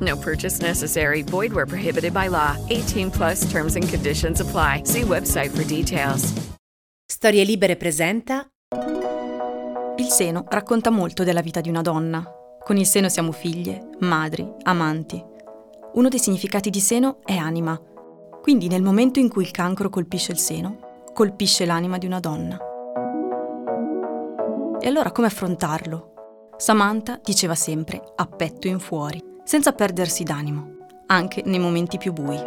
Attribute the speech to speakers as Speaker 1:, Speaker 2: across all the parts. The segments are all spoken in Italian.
Speaker 1: No purchase necessary. Void where prohibited by law. 18 plus terms and conditions apply. See website for details.
Speaker 2: Storie Libere presenta Il seno racconta molto della vita di una donna. Con il seno siamo figlie, madri, amanti. Uno dei significati di seno è anima. Quindi nel momento in cui il cancro colpisce il seno, colpisce l'anima di una donna. E allora come affrontarlo? Samantha diceva sempre a petto in fuori, senza perdersi d'animo, anche nei momenti più bui.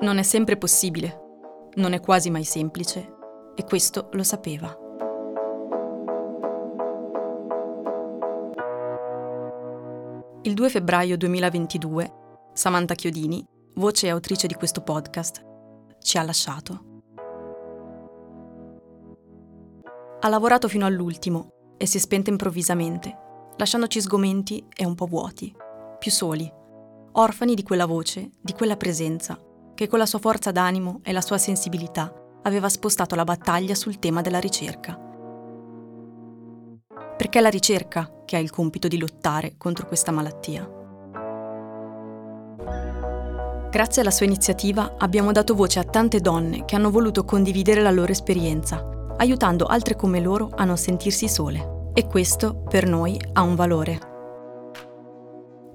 Speaker 2: Non è sempre possibile, non è quasi mai semplice, e questo lo sapeva. Il 2 febbraio 2022, Samantha Chiodini, voce e autrice di questo podcast, ci ha lasciato. Ha lavorato fino all'ultimo e si è spenta improvvisamente, lasciandoci sgomenti e un po' vuoti, più soli, orfani di quella voce, di quella presenza, che con la sua forza d'animo e la sua sensibilità aveva spostato la battaglia sul tema della ricerca. Perché è la ricerca che ha il compito di lottare contro questa malattia. Grazie alla sua iniziativa abbiamo dato voce a tante donne che hanno voluto condividere la loro esperienza, aiutando altre come loro a non sentirsi sole. E questo, per noi, ha un valore.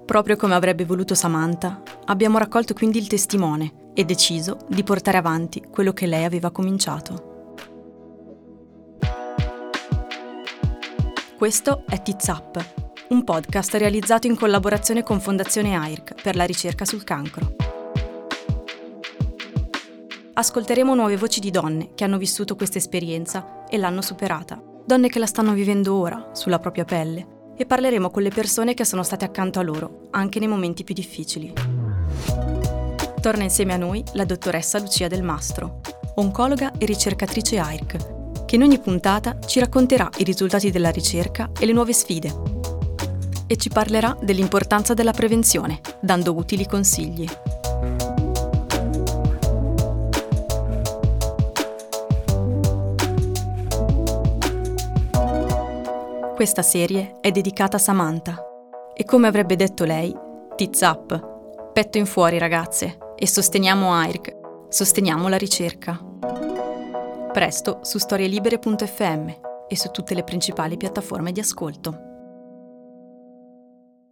Speaker 2: Proprio come avrebbe voluto Samantha, abbiamo raccolto quindi il testimone e deciso di portare avanti quello che lei aveva cominciato. Questo è Tiz Up, un podcast realizzato in collaborazione con Fondazione AIRC per la ricerca sul cancro. Ascolteremo nuove voci di donne che hanno vissuto questa esperienza e l'hanno superata, donne che la stanno vivendo ora, sulla propria pelle, e parleremo con le persone che sono state accanto a loro, anche nei momenti più difficili. Torna insieme a noi la dottoressa Lucia Del Mastro, oncologa e ricercatrice AIRC, che in ogni puntata ci racconterà i risultati della ricerca e le nuove sfide. E ci parlerà dell'importanza della prevenzione, dando utili consigli. Questa serie è dedicata a Samantha e come avrebbe detto lei, tits up, petto in fuori ragazze e sosteniamo AIRC, sosteniamo la ricerca presto su storielibere.fm e su tutte le principali piattaforme di ascolto.